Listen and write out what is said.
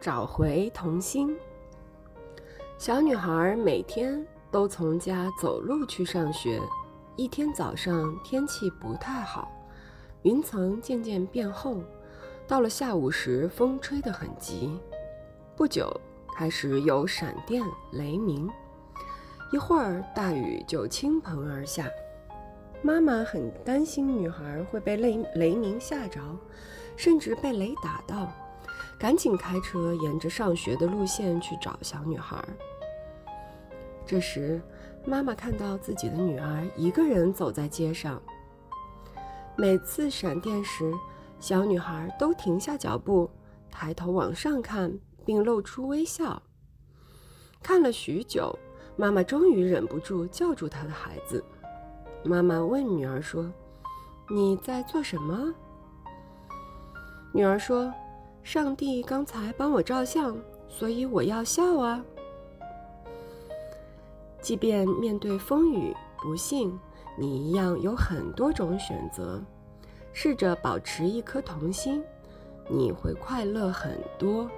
找回童心。小女孩每天都从家走路去上学。一天早上天气不太好，云层渐渐变厚。到了下午时，风吹得很急。不久开始有闪电、雷鸣，一会儿大雨就倾盆而下。妈妈很担心女孩会被雷雷鸣吓着，甚至被雷打到，赶紧开车沿着上学的路线去找小女孩。这时，妈妈看到自己的女儿一个人走在街上。每次闪电时，小女孩都停下脚步，抬头往上看，并露出微笑。看了许久，妈妈终于忍不住叫住她的孩子。妈妈问女儿说：“你在做什么？”女儿说：“上帝刚才帮我照相，所以我要笑啊。”即便面对风雨不幸，你一样有很多种选择。试着保持一颗童心，你会快乐很多。